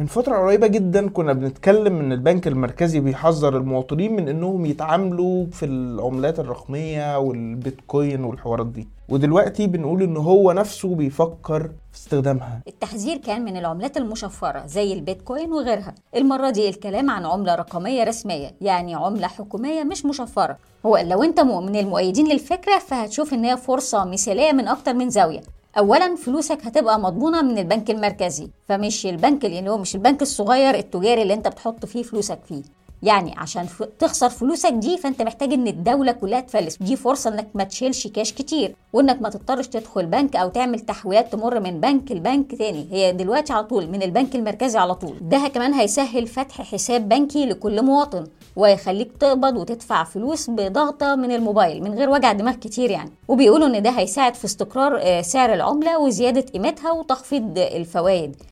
من فترة قريبة جدا كنا بنتكلم إن البنك المركزي بيحذر المواطنين من إنهم يتعاملوا في العملات الرقمية والبيتكوين والحوارات دي. ودلوقتي بنقول إن هو نفسه بيفكر في استخدامها. التحذير كان من العملات المشفرة زي البيتكوين وغيرها. المرة دي الكلام عن عملة رقمية رسمية يعني عملة حكومية مش مشفرة. هو لو أنت من المؤيدين للفكرة فهتشوف إن هي فرصة مثالية من أكتر من زاوية. اولا فلوسك هتبقى مضمونة من البنك المركزي فمش البنك اللي هو مش البنك الصغير التجاري اللي أنت بتحط فيه فلوسك فيه. يعني عشان ف... تخسر فلوسك دي فأنت محتاج إن الدولة كلها تفلس. دي فرصة إنك ما تشيلش كاش كتير وإنك ما تضطرش تدخل بنك أو تعمل تحويلات تمر من بنك لبنك تاني. هي دلوقتي على طول من البنك المركزي على طول. ده كمان هيسهل فتح حساب بنكي لكل مواطن. ويخليك تقبض وتدفع فلوس بضغطة من الموبايل من غير وجع دماغ كتير يعني. وبيقولوا إن ده هيساعد في استقرار سعر العملة وزيادة قيمتها وتخفيض الفوائد.